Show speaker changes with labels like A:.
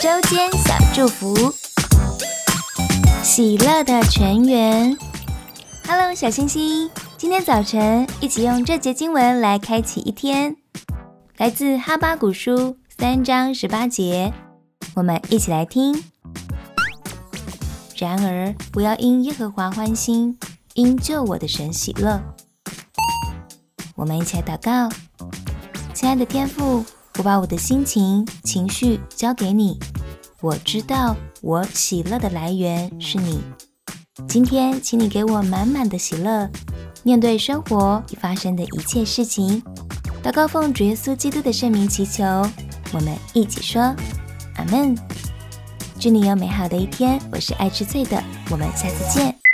A: 周间小祝福，喜乐的泉源。Hello，小星星，今天早晨一起用这节经文来开启一天，来自哈巴古书三章十八节，我们一起来听。然而，不要因耶和华欢心，因救我的神喜乐。我们一起来祷告，亲爱的天父。我把我的心情、情绪交给你。我知道我喜乐的来源是你。今天，请你给我满满的喜乐，面对生活发生的一切事情。祷告奉主耶稣基督的圣名祈求，我们一起说阿门。祝你有美好的一天。我是爱吃脆的，我们下次见。